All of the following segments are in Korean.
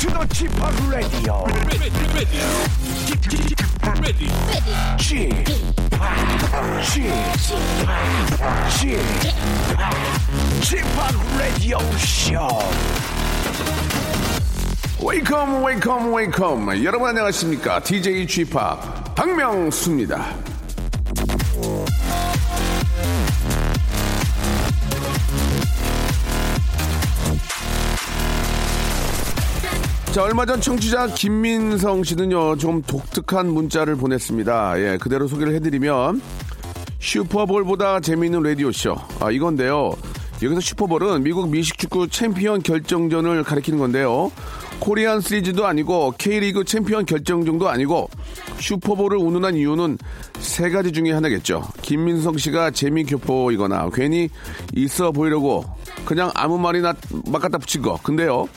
to the Chip Radio. Chip, Chip, Chip, Radio Show. 웨이컴 웨이컴 웨이컴 여러분 안녕하십니까 DJ Chip 박명수입니다 자, 얼마 전 청취자 김민성 씨는요, 좀 독특한 문자를 보냈습니다. 예, 그대로 소개를 해드리면, 슈퍼볼보다 재미있는 라디오쇼. 아, 이건데요. 여기서 슈퍼볼은 미국 미식축구 챔피언 결정전을 가리키는 건데요. 코리안 시리즈도 아니고 K리그 챔피언 결정전도 아니고 슈퍼볼을 운운한 이유는 세 가지 중에 하나겠죠. 김민성 씨가 재미교포이거나 괜히 있어 보이려고 그냥 아무 말이나 막 갖다 붙인 거. 근데요.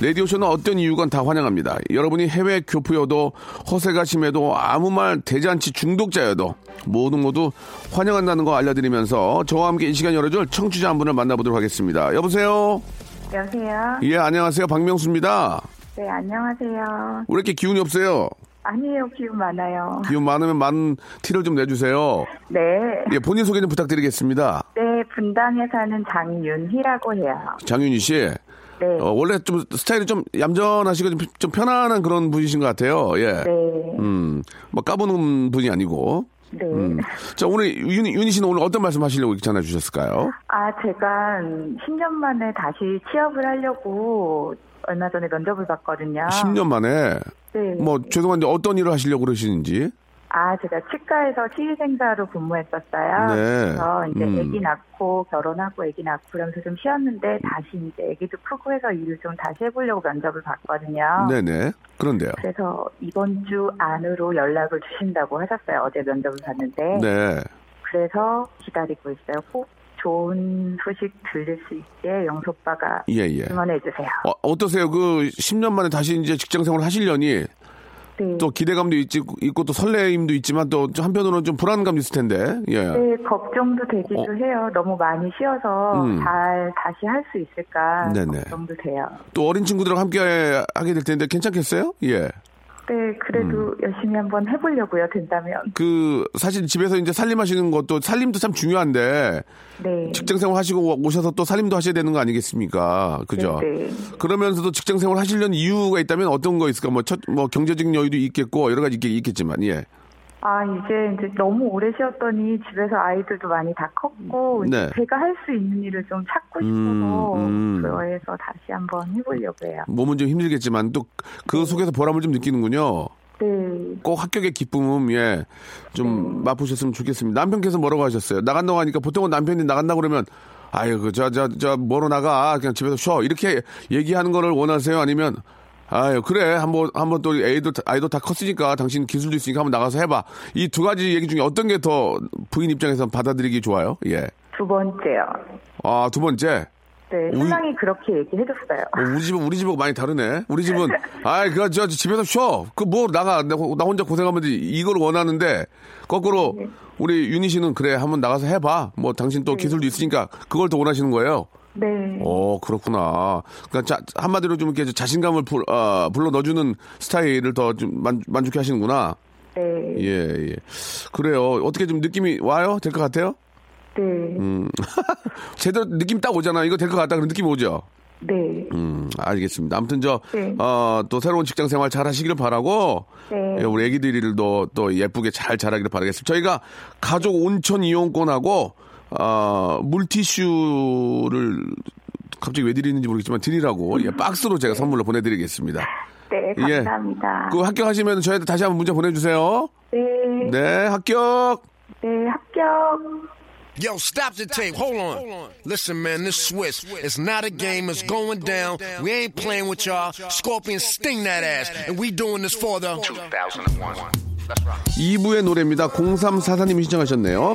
라디오쇼는 어떤 이유건 다 환영합니다. 여러분이 해외 교포여도 허세가 심해도 아무 말 대잔치 중독자여도 모두 모두 환영한다는 거 알려드리면서 저와 함께 이 시간 열어줄 청취자 한 분을 만나보도록 하겠습니다. 여보세요? 여보세요? 예, 안녕하세요. 박명수입니다. 네, 안녕하세요. 왜 이렇게 기운이 없어요? 아니에요, 기운 많아요. 기운 많으면 많은 티를 좀 내주세요. 네. 예, 본인 소개 좀 부탁드리겠습니다. 네, 분당에 사는 장윤희라고 해요. 장윤희 씨. 네. 어, 원래 좀 스타일이 좀 얌전하시고 좀, 좀 편안한 그런 분이신 것 같아요. 예. 네. 음, 뭐 까부는 분이 아니고. 네. 음. 자, 오늘 윤희, 윤희 씨는 오늘 어떤 말씀 하시려고 이렇게 전화 주셨을까요? 아, 제가 10년 만에 다시 취업을 하려고 얼마 전에 면접을 봤거든요. 10년 만에. 네. 뭐, 죄송한데 어떤 일을 하시려고 그러시는지. 아, 제가 치과에서 치의생사로 근무했었어요. 네. 그래서 이제 음. 아기 낳고 결혼하고 아기 낳고 그러면서 좀 쉬었는데 다시 이제 아기도 크고 해서 일을 좀 다시 해보려고 면접을 봤거든요. 네네. 그런데요. 그래서 이번 주 안으로 연락을 주신다고 하셨어요. 어제 면접을 봤는데. 네. 그래서 기다리고 있어요. 꼭 좋은 소식 들릴 수 있게 영수 오빠가 예, 예. 응원해 주세요. 어, 어떠세요? 그 10년 만에 다시 이제 직장 생활 하시려니 네. 또 기대감도 있지, 있고 또 설레임도 있지만 또 한편으로는 좀 불안감도 있을 텐데. 예. 네, 걱정도 되기도 어. 해요. 너무 많이 쉬어서 음. 잘 다시 할 수 있을까 네네. 걱정도 돼요. 또 어린 친구들과 함께 하게 될 텐데 괜찮겠어요? 예. 네, 그래도 음. 열심히 한번 해보려고요. 된다면. 그 사실 집에서 이제 살림하시는 것도 살림도 참 중요한데 네. 직장 생활 하시고 오셔서 또 살림도 하셔야 되는 거 아니겠습니까? 그죠? 네, 네. 그러면서도 직장 생활 하시려는 이유가 있다면 어떤 거 있을까? 뭐, 첫, 뭐, 경제적 여유도 있겠고, 여러 가지 있겠, 있겠지만, 예. 아, 이제, 이제 너무 오래 쉬었더니 집에서 아이들도 많이 다 컸고, 이제 네. 제가 할 수 있는 일을 좀 찾고 싶어서, 음, 음. 그래서 다시 한번 해보려고 해요. 몸은 좀 힘들겠지만 또 그 속에서 보람을 좀 느끼는군요. 네. 꼭 합격의 기쁨은, 예, 좀 맛보셨으면 좋겠습니다. 남편께서 뭐라고 하셨어요? 나간다고 하니까 보통은 남편이 나간다고 그러면, 아유, 그, 저, 저, 저, 뭐로 나가? 그냥 집에서 쉬어. 이렇게 얘기하는 거를 원하세요? 아니면, 아유, 그래. 한번, 한번 또 애도, 아이도 다 컸으니까 당신 기술도 있으니까 한번 나가서 해봐. 이 두 가지 얘기 중에 어떤 게 더 부인 입장에서 받아들이기 좋아요? 예. 두 번째요. 아, 두 번째. 네, 우리- 신랑이 그렇게 얘기해줬어요. 어, 우리 집은 우리 집하고 많이 다르네. 우리 집은 아이 그저 저 집에서 쉬어. 그 뭐 나가 나, 나 혼자 고생하면 돼. 이걸 원하는데 거꾸로 네. 우리 윤희 씨는 그래 한번 나가서 해봐. 뭐 당신 또 기술도 있으니까 그걸 더 원하시는 거예요. 네. 어 그렇구나. 그러니까 자, 한마디로 좀 이렇게 자신감을 불, 어, 불러 넣어주는 스타일을 더 좀 만족해 하시는구나. 네. 예 예. 그래요. 어떻게 좀 느낌이 와요? 될 것 같아요? 네. 음. 제대로 느낌 딱 오잖아. 이거 될 것 같다. 그런 느낌 오죠. 네. 음, 알겠습니다. 아무튼 저, 네. 어, 또 새로운 직장 생활 잘 하시기를 바라고, 네. 예, 우리 애기들도 또 예쁘게 잘 자라기를 바라겠습니다. 저희가 가족 온천 이용권하고, 어, 물티슈를 갑자기 왜 드리는지 모르겠지만 드리라고, 예, 박스로 제가 선물로 보내드리겠습니다. 네, 예. 감사합니다. 그 합격하시면 저희한테 다시 한번 문자 보내주세요. 네. 네, 합격! 네, 합격. Yo, stop the tape. Hold on. Listen, man, this Swiss. It's not a game. It's going down. We ain't playing with y'all. Scorpion sting that ass. And we doing this for the 2001. 2부의 노래입니다. 0344님이 신청하셨네요.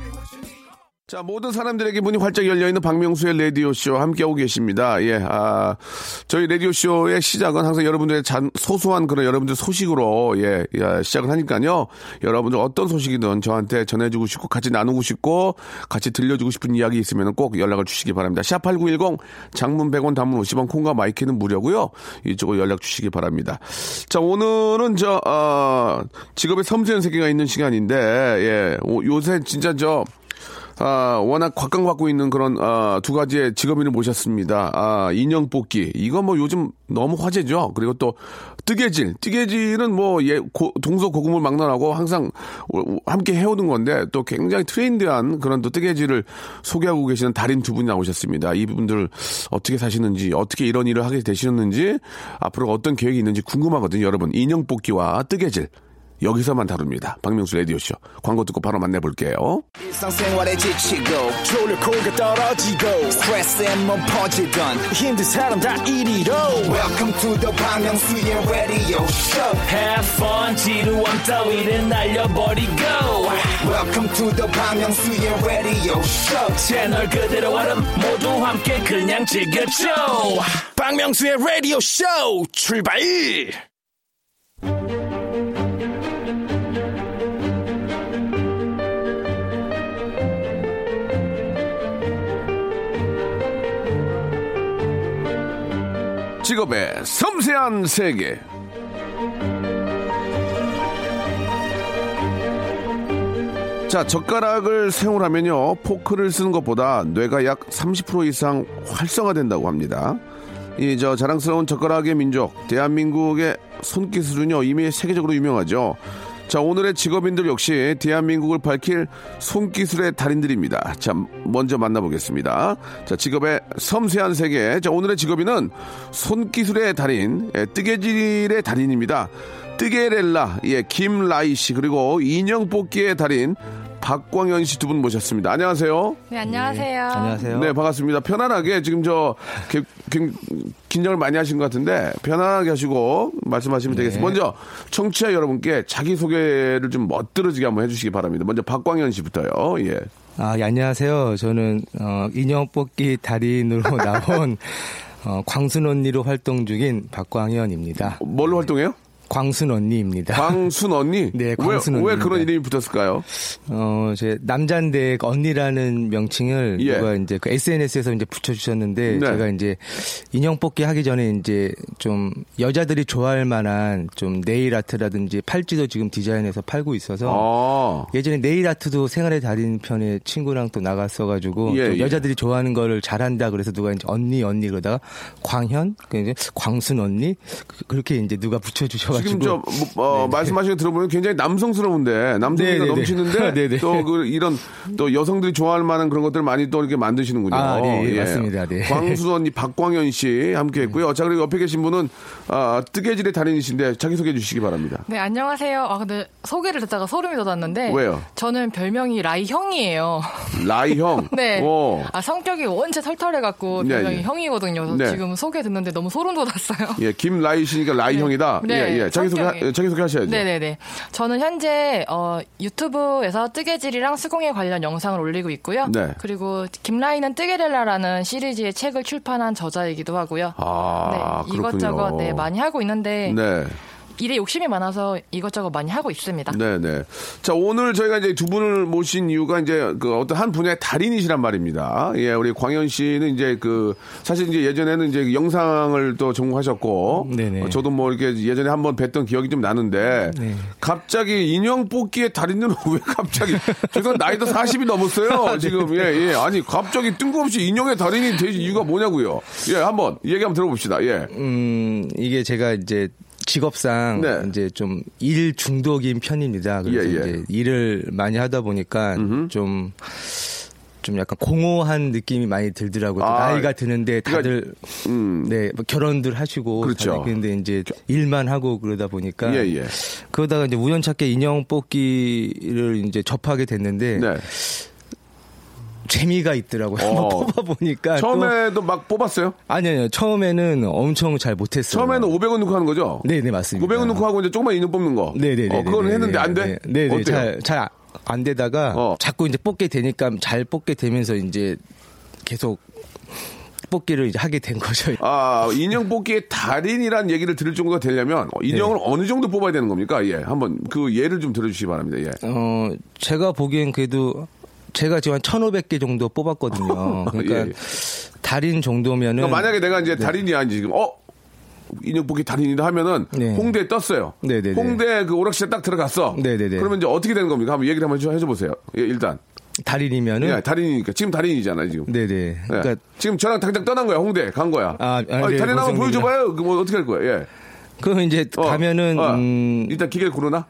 자, 모든 사람들에게 문이 활짝 열려있는 박명수의 라디오쇼 함께하고 계십니다. 예, 아, 저희 라디오쇼의 시작은 항상 여러분들의 잔, 소소한 그런 여러분들 소식으로, 예, 예, 시작을 하니까요. 여러분들 어떤 소식이든 저한테 전해주고 싶고, 같이 나누고 싶고, 같이 들려주고 싶은 이야기 있으면 꼭 연락을 주시기 바랍니다. 샵8910, 장문 100원, 단문 50원, 콩과 마이크는 무료고요 이쪽으로 연락 주시기 바랍니다. 자, 오늘은 저, 어, 직업의 섬세한 세계가 있는 시간인데, 예, 오, 요새 진짜 저, 아, 워낙 곽강받고 있는 그런 아, 두 가지의 직업인을 모셨습니다. 아, 인형 뽑기. 이거 뭐 요즘 너무 화제죠. 그리고 또 뜨개질. 뜨개질은 뭐 예, 고, 동서고금을 막론하고 항상 함께 해오는 건데 또 굉장히 트렌드한 그런 또 뜨개질을 소개하고 계시는 달인 두 분이 나오셨습니다. 이분들 어떻게 사시는지 어떻게 이런 일을 하게 되시는지 앞으로 어떤 계획이 있는지 궁금하거든요. 여러분 인형 뽑기와 뜨개질. 여기서만 다룹니다. 박명수 라디오쇼. 광고 듣고 바로 만나볼게요. 일상생활에 지치고, 졸려 코가 떨어지고, 스트레스에 몸 퍼지던, 힘든 사람 다 이리로. welcome to the Bang Myung-soo's radio show Have fun 지루함 따위를 날려버리고 welcome to the Bang Myung-soo's radio show 채널 그대로 얼음 모두 함께 그냥 즐겨줘 박명수의 라디오 쇼 출발 직업의 섬세한 세계. 자, 젓가락을 사용하면요, 포크를 쓰는 것보다 뇌가 약 30% 이상 활성화된다고 합니다. 이 저 자랑스러운 젓가락의 민족, 대한민국의 손기술은요, 이미 세계적으로 유명하죠. 자, 오늘의 직업인들 역시 대한민국을 밝힐 손기술의 달인들입니다. 자, 먼저 만나보겠습니다. 자, 직업의 섬세한 세계. 자, 오늘의 직업인은 손기술의 달인, 예, 뜨개질의 달인입니다. 뜨개렐라, 예, 김라이 씨, 그리고 인형 뽑기의 달인, 박광현 씨 두 분 모셨습니다. 안녕하세요. 네, 안녕하세요. 안녕하세요. 네, 반갑습니다. 편안하게 지금 저 개- 개- 긴장을 많이 하신 것 같은데 편안하게 하시고 말씀하시면 되겠습니다. 먼저 청취자 여러분께 자기 소개를 좀 멋들어지게 한번 해주시기 바랍니다. 먼저 박광현 씨부터요. 예. 아, 예, 안녕하세요. 저는 어, 인형 뽑기 달인으로 나온 어, 광순 언니로 활동 중인 박광현입니다. 뭘로 활동해요? 광순 언니입니다. 광순 언니? 네, 왜, 광순 왜 언니입니다. 그런 이름이 붙었을까요? 어, 제 남잔데 언니라는 명칭을 예. 누가 이제 그 SNS에서 이제 붙여주셨는데 네. 제가 이제 인형 뽑기 하기 전에 이제 좀 여자들이 좋아할 만한 좀 네일 아트라든지 팔찌도 지금 디자인해서 팔고 있어서 아. 예전에 네일 아트도 생활의 달인 편에 친구랑 또 나갔어가지고 예, 좀 예. 여자들이 좋아하는 거를 잘한다 그래서 누가 이제 언니 언니 그러다가 광현 그 광순 언니 그- 그렇게 이제 누가 붙여주셔가지고 지금 저 뭐, 어, 말씀하시는 거 들어보면 굉장히 남성스러운데 남성미가 네, 네, 네. 넘치는데 네, 네. 또그 이런 또 여성들이 좋아할 만한 그런 것들 많이 또 이렇게 만드시는군요. 아, 네, 맞습니다. 네. 광수 언니 박광현 씨 함께했고요. 자 그리고 옆에 계신 분은 아, 뜨개질의 달인이신데 자기 소개해 주시기 바랍니다. 네, 안녕하세요. 아, 근데 소개를 듣다가 소름이 돋았는데. 왜요? 저는 별명이 라이 형이에요. 라이 형. 네. 오. 아, 성격이 원체 털털해갖고 네, 별명이 네. 형이거든요. 네. 지금 소개 듣는데 너무 소름 돋았어요. 예, 김라이 씨니까 라이 네. 형이다. 네, 예, 예. 자기 소개 성격이. 자기 소개 하셔야죠. 네네네. 저는 현재 어, 유튜브에서 뜨개질이랑 수공예 관련 영상을 올리고 있고요. 네. 그리고 김라이는 뜨개렐라라는 시리즈의 책을 출판한 저자이기도 하고요. 아, 네, 이것저것 그렇군요. 네, 많이 하고 있는데 네. 일에 욕심이 많아서 이것저것 많이 하고 있습니다. 네네. 자, 오늘 저희가 이제 두 분을 모신 이유가 이제 그 어떤 한 분야의 달인이시란 말입니다. 예, 우리 광현 씨는 이제 그 사실 이제 예전에는 이제 영상을 또 전공하셨고. 네네. 어, 저도 뭐 이렇게 예전에 한번 뵀던 기억이 좀 나는데. 네. 갑자기 인형 뽑기의 달인은 왜 갑자기. 죄송 나이도 40이 넘었어요. 지금. 예, 예. 아니, 갑자기 뜬금없이 인형의 달인이 되신 이유가 뭐냐고요. 예, 한번 얘기 한번 들어봅시다. 예. 음, 이게 제가 이제 직업상 네. 이제 좀 일 중독인 편입니다. 그래서 예, 예. 이제 일을 많이 하다 보니까 좀좀 약간 공허한 느낌이 많이 들더라고요. 아, 나이가 드는데 다들 음. 네, 뭐 결혼들 하시고 그렇죠. 근데 이제 일만 하고 그러다 보니까 예, 예. 그러다가 이제 우연찮게 인형 뽑기를 이제 접하게 됐는데 네. 재미가 있더라고요. 어. 한번 뽑아 보니까 처음에도 막 뽑았어요? 아니 아니요. 처음에는 엄청 잘 못했어요. 처음에는 500원 넣고 하는 거죠? 네, 네, 맞습니다. 500원 넣고 하고 이제 조그만 인형 뽑는 거. 네, 네, 네. 어, 그거는 네, 했는데 네, 안 돼? 네, 네, 어때요? 잘, 잘 안 되다가 어. 자꾸 이제 뽑게 되니까 잘 뽑게 되면서 이제 계속 뽑기를 이제 하게 된 거죠. 아, 인형 뽑기의 달인이란 얘기를 들을 정도가 되려면 어, 인형을 네. 어느 정도 뽑아야 되는 겁니까? 예. 한번 그 예를 좀 들어주시기 바랍니다. 예. 어, 제가 보기엔 그래도 제가 지금 한 1,500개 정도 뽑았거든요. 그러니까 예, 예. 달인 정도면은 그러니까 만약에 내가 이제 네. 달인이야, 이제 지금, 어? 인형 뽑기 달인이다 하면은 네. 홍대에 떴어요. 네네네. 홍대 그 오락실에 딱 들어갔어. 네네네. 그러면 이제 어떻게 되는 겁니까? 한번 얘기를 한번 좀 해줘 보세요. 예, 일단. 달인이면은 예, 달인이니까. 지금 달인이잖아요, 지금. 네네. 예. 그러니까 지금 저랑 당장 떠난 거야, 홍대. 간 거야. 아, 아, 아니, 네, 달인 한번. 보여줘봐요. 그뭐 어떻게 할 거야, 예. 그 이제 어, 가면은 어, 음, 일단 기계를 고르나?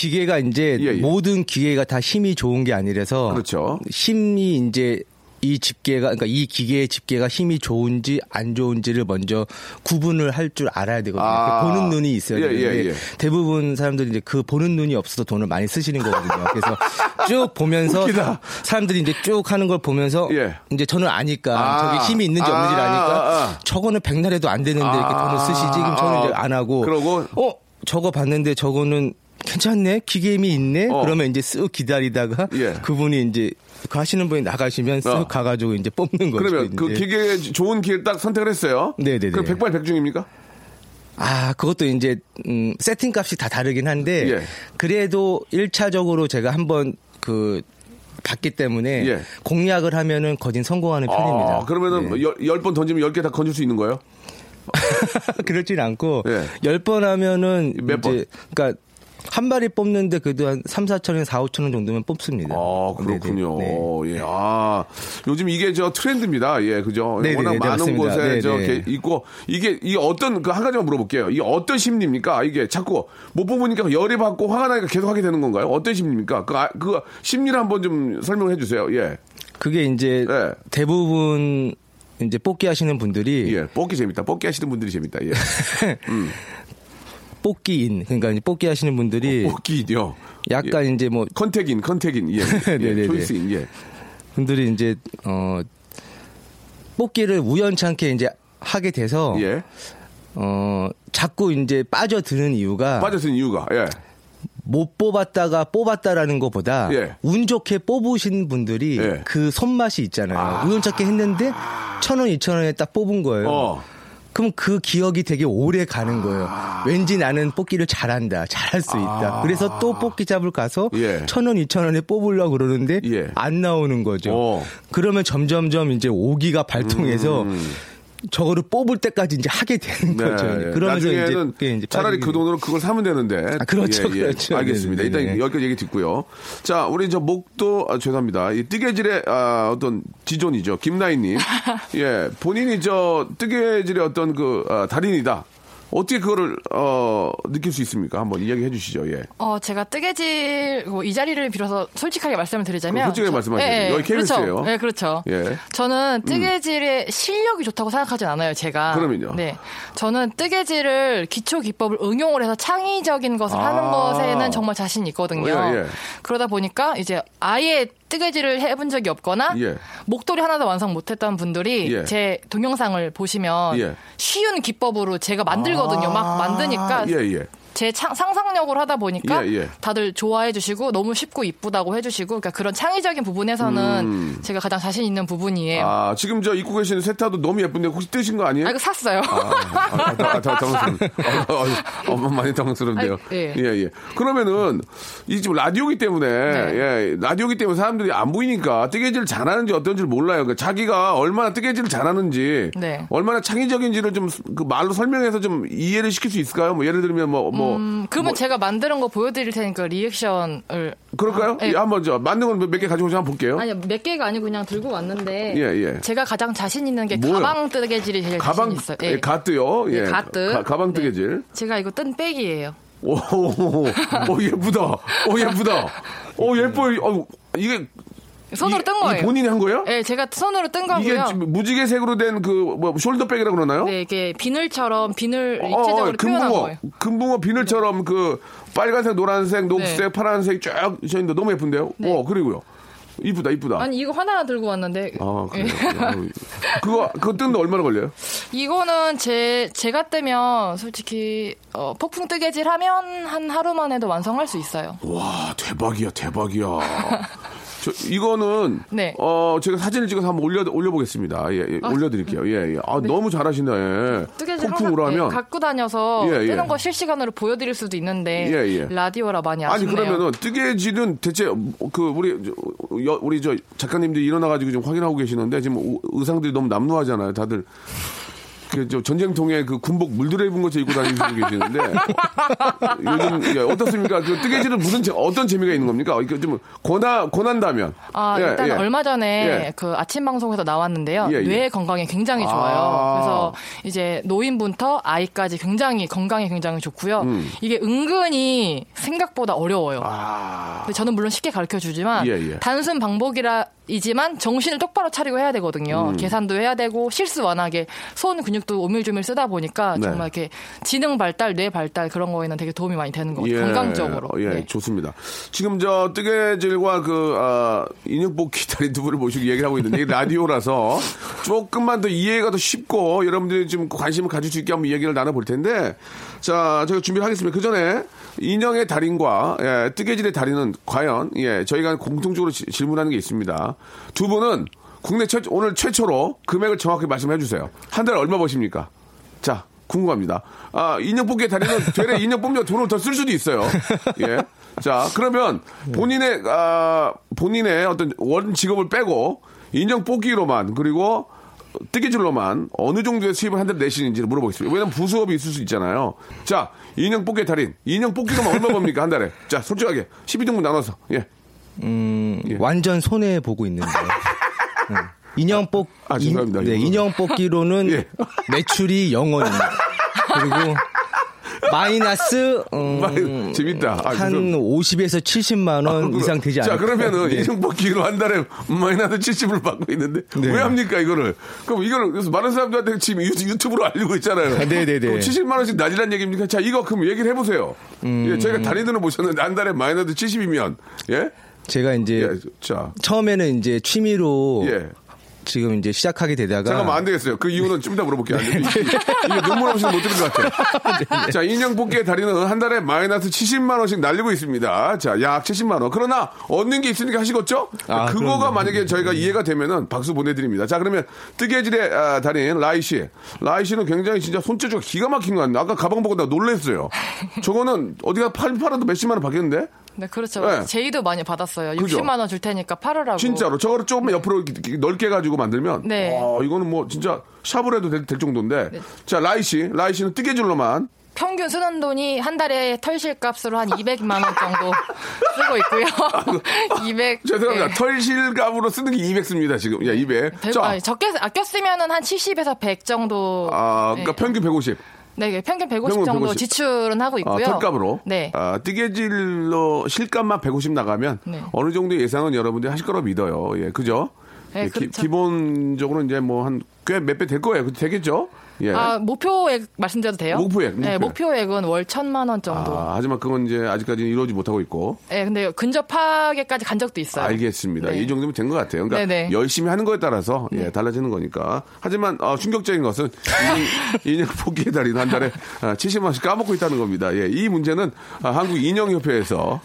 기계가 이제 예, 예. 모든 기계가 다 힘이 좋은 게 아니라서 그렇죠. 힘이 이제 이 집게가 그러니까 이 기계의 집게가 힘이 좋은지 안 좋은지를 먼저 구분을 할 줄 알아야 되거든요. 아. 보는 눈이 있어야 예, 되는데 예, 예. 대부분 사람들이 이제 그 보는 눈이 없어서 돈을 많이 쓰시는 거거든요. 그래서 쭉 보면서 웃기다. 사람들이 이제 쭉 하는 걸 보면서 예. 이제 저는 아니까 아. 저기 힘이 있는지 없는지를 아, 아니까 아, 아. 저거는 백날에도 안 되는데 이렇게 아. 돈을 쓰시지 그럼 저는 이제 안 하고 그러고? 어 저거 봤는데 저거는 괜찮네 기계음이 있네 어. 그러면 이제 쓱 기다리다가 예. 그분이 이제 그 하시는 분이 나가시면 쓱 어. 가가지고 이제 뽑는 거죠. 그러면 그 이제. 기계 좋은 기계를 딱 선택을 했어요. 네네네. 그럼 백발백중입니까? 아 그것도 이제 음, 세팅 값이 다 다르긴 한데 예. 그래도 1차적으로 제가 한번 그 봤기 때문에 예. 공략을 하면은 거진 성공하는 편입니다. 아, 그러면은 네. 열, 열번 던지면 열개다 건질 수 있는 거예요? 그렇진 않고 예. 열번 하면은 몇 이제 그러니까 한 마리 뽑는데 그래도 한 3, 4천 원, 4, 5천 원 정도면 뽑습니다. 아, 그렇군요. 네네. 네. 예. 아, 요즘 이게 저 트렌드입니다. 예, 그죠? 네네네, 워낙 네, 많은 맞습니다. 곳에 네네. 저 게- 있고 이게 이 어떤 그 한 가지만 물어볼게요. 이 어떤 심리입니까? 이게 자꾸 못 뽑으니까 열이 받고 화가 나니까 계속 하게 되는 건가요? 어떤 심리입니까? 그, 아, 그 심리를 한번 좀 설명해 주세요. 예. 그게 이제 네. 대부분 이제 뽑기 하시는 분들이 예. 뽑기 재밌다. 뽑기 하시는 분들이 재밌다. 예. 뽑기인 그러니까 이제 뽑기 하시는 분들이 뽑기요. 약간 이제 뭐 contact인, contact인. 예. 예. 네네네. choice인. 예. 분들이 이제 어 뽑기를 우연찮게 이제 하게 돼서 예. 어 자꾸 이제 빠져드는 이유가 빠졌은 이유가. 예. 못 뽑았다가 뽑았다라는 것보다 예. 운 좋게 뽑으신 분들이 예. 그 손맛이 있잖아요. 우연찮게 했는데 천 원, 이천 원에 딱 뽑은 거예요. 어. 그럼 그 기억이 되게 오래 가는 거예요. 왠지 나는 뽑기를 잘한다, 잘할 수 있다. 그래서 또 뽑기 잡을 가서 아. 예. 천 원, 이천 원에 뽑으려고 그러는데 예. 안 나오는 거죠. 어. 그러면 점점점 이제 오기가 발동해서 음. 저거를 뽑을 때까지 이제 하게 되는 거죠. 네. 그러면서 나중에는 이제, 이제 차라리 빠지게 그 돈으로 그걸 사면 되는데. 아, 그렇죠, 예, 예. 그렇죠. 알겠습니다. 네, 일단 네, 네. 여기까지 얘기 듣고요. 자, 우리 저 목도, 아, 죄송합니다. 이 뜨개질의 아, 어떤 지존이죠. 김나희님. 예. 본인이 저 뜨개질의 어떤 그 아, 달인이다. 어떻게 그거를 어, 느낄 수 있습니까? 한번 이야기해 주시죠. 예. 어, 제가 뜨개질 뭐 이 자리를 빌어서 솔직하게 말씀을 드리자면 솔직하게 저- 말씀하세요. 예, 예, 여기 KBS예요. 그렇죠. 네, 그렇죠. 예. 저는 뜨개질의 실력이 좋다고 생각하진 않아요, 제가. 그러면요? 네. 저는 뜨개질을 기초 기법을 응용을 해서 창의적인 것을 아. 하는 것에는 정말 자신 있거든요. 예, 예. 그러다 보니까 이제 아예 뜨개질을 해본 적이 없거나 예. 목도리 하나도 완성 못했던 분들이 예. 제 동영상을 보시면 예. 쉬운 기법으로 제가 만들거든요. 막 만드니까 예, 예. 제 창- 상상력을 하다 보니까 예, 예. 다들 좋아해 주시고 너무 쉽고 이쁘다고 해 주시고 그러니까 그런 창의적인 부분에서는 제가 가장 자신 있는 부분이에요. 아, 아, 지금 저 입고 계시는 세타도 너무 예쁜데 혹시 뜨신 거 아니에요? 이거 샀어요. 아, 아, 아, 당- 당황스러워. 어, 어, 어, 어, 많이 당황스럽네요. 아, 예. 예, 예. 그러면은, 이 지금 라디오기 때문에, 네. 예, 라디오기 때문에 사람들이 안 보이니까 뜨개질 잘하는지 어떤지 몰라요. 그러니까 자기가 얼마나 뜨개질을 잘하는지, 네. 얼마나 창의적인지를 좀 그 말로 설명해서 좀 이해를 시킬 수 있을까요? 뭐 예를 들면 뭐, 뭐. 음, 그러면 뭐, 제가 만드는 거 보여드릴 테니까 리액션을 그럴까요? 아, 예. 예, 한번 저 만든 건몇개 가지고 한번 볼게요. 아니 몇 개가 아니고 그냥 들고 왔는데 예, 예. 제가 가장 자신 있는 게 뭐요? 가방 뜨개질이 제일 가방, 자신 있어요. 예, 가뜨요. 예. 네, 가뜨. 가, 가방 네. 뜨개질. 제가 이거 뜬 백이에요. 오, 오, 오, 예쁘다. 오, 예쁘다. 오, 예뻐요. 어, 이게, 손으로 이- 뜬 거예요. 이 본인이 한 거예요? 네, 제가 손으로 뜬 이게 거고요. 지금 무지개색으로 된 그 뭐 숄더백이라고 그러나요? 네, 이게 비늘처럼 비늘 어, 입체적으로 어, 표현한 금붕어, 거예요. 금붕어 비늘처럼 그 빨간색, 노란색, 녹색, 네. 파란색 쫙 있는데 너무 예쁜데요? 네. 어, 그리고요. 이쁘다, 이쁘다. 아니 이거 하나 들고 왔는데 아, 그래요? 예. 아유, 그거, 그거 뜨는데 얼마나 걸려요? 이거는 제 제가 뜨면 솔직히 어, 폭풍 뜨개질 하면 한 하루 만에도 완성할 수 있어요. 와, 대박이야, 대박이야. 저, 이거는, 네. 어, 제가 사진을 찍어서 한번 올려, 올려보겠습니다. 예, 예, 아. 올려드릴게요. 예, 예. 아, 너무 잘하시네. 뜨개질 폭풍으로 항상 예, 하면. 갖고 다녀서 예, 예. 뜨는 거 실시간으로 보여드릴 수도 있는데 예, 예. 라디오라 많이 아니 아쉽네요. 그러면은 뜨개질은 대체 그 우리 저, 여- 우리 저 작가님들이 일어나가지고 지금 확인하고 계시는데 지금 우- 의상들이 너무 남루하잖아요. 다들 그저 전쟁통에 그 군복 물들어 입은 것처럼 입고 다니시고 계시는데 요즘 예, 어떻습니까? 그 뜨개질은 무슨 재- 어떤 재미가 있는 겁니까? 이게 좀 권하 권한다면 아, 예, 일단 예. 얼마 전에 예. 그 아침 방송에서 나왔는데요. 예, 예. 뇌 건강에 굉장히 좋아요. 아. 그래서 이제 노인부터 아이까지 굉장히 건강에 굉장히 좋고요. 음. 이게 은근히 생각보다 어려워요. 아. 저는 물론 쉽게 가르쳐 주지만. 단순 방법이라 이지만 정신을 똑바로 차리고 해야 되거든요. 음. 계산도 해야 되고 실수 완하게 손 근육 도 오밀조밀 쓰다 보니까 네. 정말 이렇게 지능 발달, 뇌 발달 그런 거에는 되게 도움이 많이 되는 것 같아요. 건강적으로. 예, 네. 좋습니다. 지금 저 뜨개질과 그 아, 인형뽑 기 다리 두 분을 모시고 얘기를 하고 있는데 이 라디오라서 조금만 더 이해가 더 쉽고 여러분들이 좀 관심을 가질 수 있게 한번 얘기를 나눠볼 텐데 자 제가 준비를 하겠습니다. 그 전에 인형의 달인과 예, 뜨개질의 달인은 과연 예, 저희가 공통적으로 지- 질문하는 게 있습니다. 두 분은 국내 최, 오늘 최초로 금액을 정확히 말씀해 주세요. 한 달에 얼마 버십니까? 자, 궁금합니다. 아, 인형 뽑기의 달인은 되레 인형 뽑면 돈을 더 쓸 수도 있어요. 예. 자, 그러면 본인의, 아, 본인의 어떤 원 직업을 빼고 인형 뽑기로만 그리고 뜨개질로만 어느 정도의 수입을 한 달에 내시는지 물어보겠습니다. 왜냐면 부수업이 있을 수 있잖아요. 자, 인형 뽑기의 달인. 인형 뽑기로만 얼마 법니까, 한 달에? 자, 솔직하게. 12등분 나눠서. 예. 음, 완전 손해 보고 있는데. 음. 인형 뽑 아, 죄송합니다. 인, 네. 인형 뽑기로는 예. 매출이 0원입니다. 그리고 마이너스 음, 마이- 재밌다. 아, 한 그럼- 50에서 70만 원 그럼- 이상 되지 자, 않을까? 그러면은 네. 인형 뽑기로 한 달에 마이너스 70을 받고 있는데 네. 왜 합니까 이거를? 그럼 이거를 그래서 많은 사람들한테 지금 유- 유튜브로 알리고 있잖아요. 아, 네네네. 그럼 70만 원씩 낮이란 얘기입니까? 자, 이거 그럼 얘기를 해 보세요. 음. 예, 저희가 달인들을 모셨는데 한 달에 마이너스 70이면 예, 제가 이제 예, 자, 처음에는 이제 취미로 예. 지금 이제 시작하게 되다가 잠깐만 안 되겠어요. 그 이유는 좀 이따 물어볼게요. 안 돼. 이게 눈물 없이는 못 들을 것 같아요. 자, 인형 뽑기의 달인은 한 달에 마이너스 70만 원씩 날리고 있습니다. 자, 약 70만 원. 그러나 얻는 게 있으니까 하시겠죠? 아, 그거가 그럼요. 만약에 저희가 이해가 되면은 박수 보내드립니다. 자, 그러면 뜨개질의 아, 달인 라이 씨. 라이 씨는 굉장히 진짜 손재주가 기가 막힌 것 같네요. 아까 가방 보고 나 놀랬어요. 저거는 어디가 팔, 팔아도 몇십만 원 받겠는데? 네, 그렇죠. 네. 제의도 많이 받았어요. 그죠? 60만 원 줄 테니까 팔으라고. 진짜로 저거를 조금 옆으로 이렇게 넓게 가지고 만들면 네. 와, 이거는 뭐 진짜 샵을 해도 될, 될 정도인데 자 라이 씨 라이 씨는 뜨개질로만 평균 쓰는 돈이 한 달에 털실 값으로 한 200만 원 정도 쓰고 있고요. 200. 죄송합니다 네. 털실값으로 쓰는 게 200 씁니다 지금 야 200. 백- 자, 아니, 적게 아껴 쓰면은 한 70에서 100 정도. 아 그러니까 네. 평균 150. 네, 평균 150 평균 정도 150. 지출은 하고 아, 있고요. 털값으로. 네. 아, 뜨개질로 실값만 150 나가면 네. 어느 정도 예상은 여러분들이 하실 거라고 믿어요. 예, 그죠? 네, 예, 그렇죠. 기, 본적으로 이제 뭐 한 꽤 몇 배 될 거예요. 되겠죠? 예. 아, 목표액 말씀드려도 돼요? 목표액, 네, 목표액. 목표액은 월 천만 원 정도. 아, 하지만 그건 이제 아직까지는 이루어지지 못하고 있고. 네, 근데 근접하게까지 간 적도 있어요. 알겠습니다. 네. 이 정도면 된 것 같아요. 그러니까 네네. 열심히 하는 거에 따라서 예, 달라지는 거니까. 하지만 어, 충격적인 것은 인형, 인형 뽑기의 달인 한 달에 아, 70만 원씩 까먹고 있다는 겁니다. 예, 이 문제는 아, 한국 인형협회에서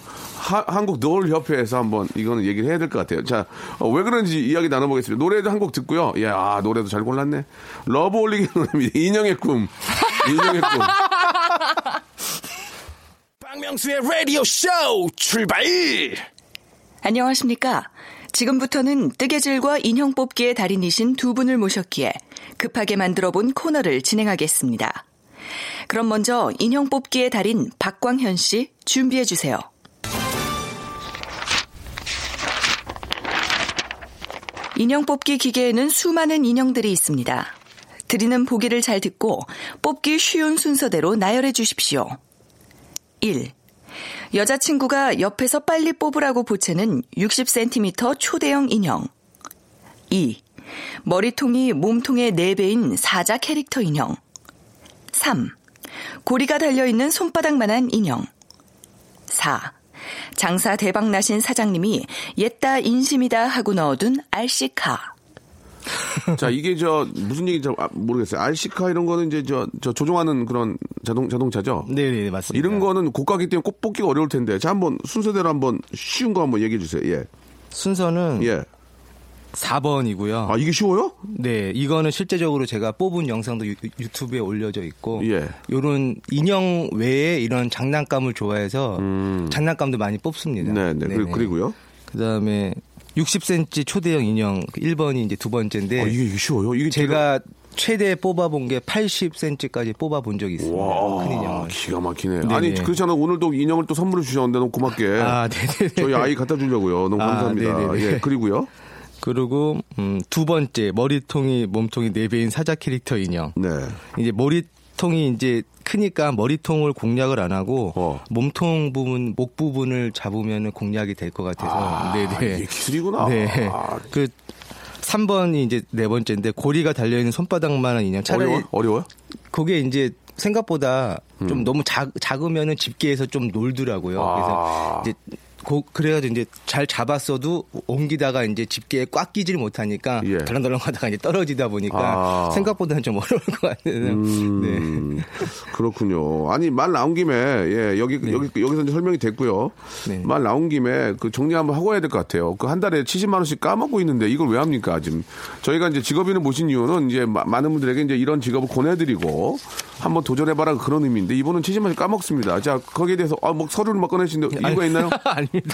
하- 한국 노을협회에서 한번 이거는 얘기를 해야 될 것 같아요. 자, 어, 왜 그런지 이야기 나눠보겠습니다. 노래도 한 곡 듣고요. 예, 아, 노래도 잘 골랐네. 러브홀릭의 노래입니다. 인형의 꿈. 인형의 꿈. 박명수의 라디오 쇼 출발! 안녕하십니까. 지금부터는 뜨개질과 인형 뽑기의 달인이신 두 분을 모셨기에 급하게 만들어 본 코너를 진행하겠습니다. 그럼 먼저 인형 뽑기의 달인 박광현 씨 준비해 주세요. 인형 뽑기 기계에는 수많은 인형들이 있습니다. 드리는 보기를 잘 듣고 뽑기 쉬운 순서대로 나열해 주십시오. 1. 여자친구가 옆에서 빨리 뽑으라고 보채는 60cm 초대형 인형. 2. 머리통이 몸통의 4배인 사자 캐릭터 인형. 3. 고리가 달려있는 손바닥만한 인형. 4. 장사 대박 나신 사장님이 옛다 인심이다 하고 넣어둔 RC카. 자, 이게 저 무슨 얘기인지 아, 모르겠어요. RC카 이런 거는 이제 저, 저 조종하는 그런 자동 자동차죠. 네, 네, 맞습니다. 이런 거는 고가기 때문에 꼭 뽑기가 어려울 텐데. 자, 한번 순서대로 한번 쉬운 거 한번 얘기해 주세요. 예. 순서는 예. 4번이고요. 아, 이게 쉬워요? 네, 이거는 실제적으로 제가 뽑은 영상도 유, 튜브에 올려져 있고, 예. 요런 인형 외에 이런 장난감을 좋아해서 장난감도 많이 뽑습니다. 음. 네, 네. 그리- 그리고 요? 그 다음에 60cm 초대형 인형 그 1번이 이제 두 번째인데, 아, 이게, 이게 쉬워요? 이게 제가 최대 뽑아본 게 80cm까지 뽑아본 적이 있습니다. 와, 큰 인형을. 기가 막히네. 네네. 아니, 그렇잖아. 오늘도 인형을 또 선물을 주셨는데 너무 고맙게. 아, 네네. 저희 아이 갖다 주려고요. 너무 아, 감사합니다. 네네네. 예, 그리고요. 그리고 음, 두 번째 머리통이 몸통이 네 배인 사자 캐릭터 인형. 네. 이제 머리통이 이제 크니까 머리통을 공략을 안 하고 어. 몸통 부분, 목 부분을 잡으면 공략이 될 것 같아서. 네네. 이게 기술이구나. 네. 아, 그 3번이 이제 네 번째인데 고리가 달려 있는 손바닥만한 인형. 차라리 어려워? 어려워요? 그게 이제 생각보다 음. 좀 너무 작, 작으면은 집게에서 좀 놀더라고요. 아. 그래서 이제 고, 그래가지고 이제 잘 잡았어도 옮기다가 이제 집게에 꽉 끼지를 못하니까 예. 덜렁덜렁 하다가 이제 떨어지다 보니까 아. 생각보다는 좀 어려울 것 같아요. 음, 그렇군요. 아니 말 나온 김에 예 여기 여기 여기서 이제 설명이 됐고요. 네. 말 나온 김에 그 정리 한번 하고 해야 될 것 같아요. 그 한 달에 70만 원씩 까먹고 있는데 이걸 왜 합니까 지금? 저희가 이제 직업인을 모신 이유는 이제 마- 많은 분들에게 이제 이런 직업을 권해드리고 한번 도전해봐라 그런 의미인데 이분은 70만 원씩 까먹습니다. 자 거기에 대해서 아 뭐 서류를 막 꺼내시는데 이유가 있나요?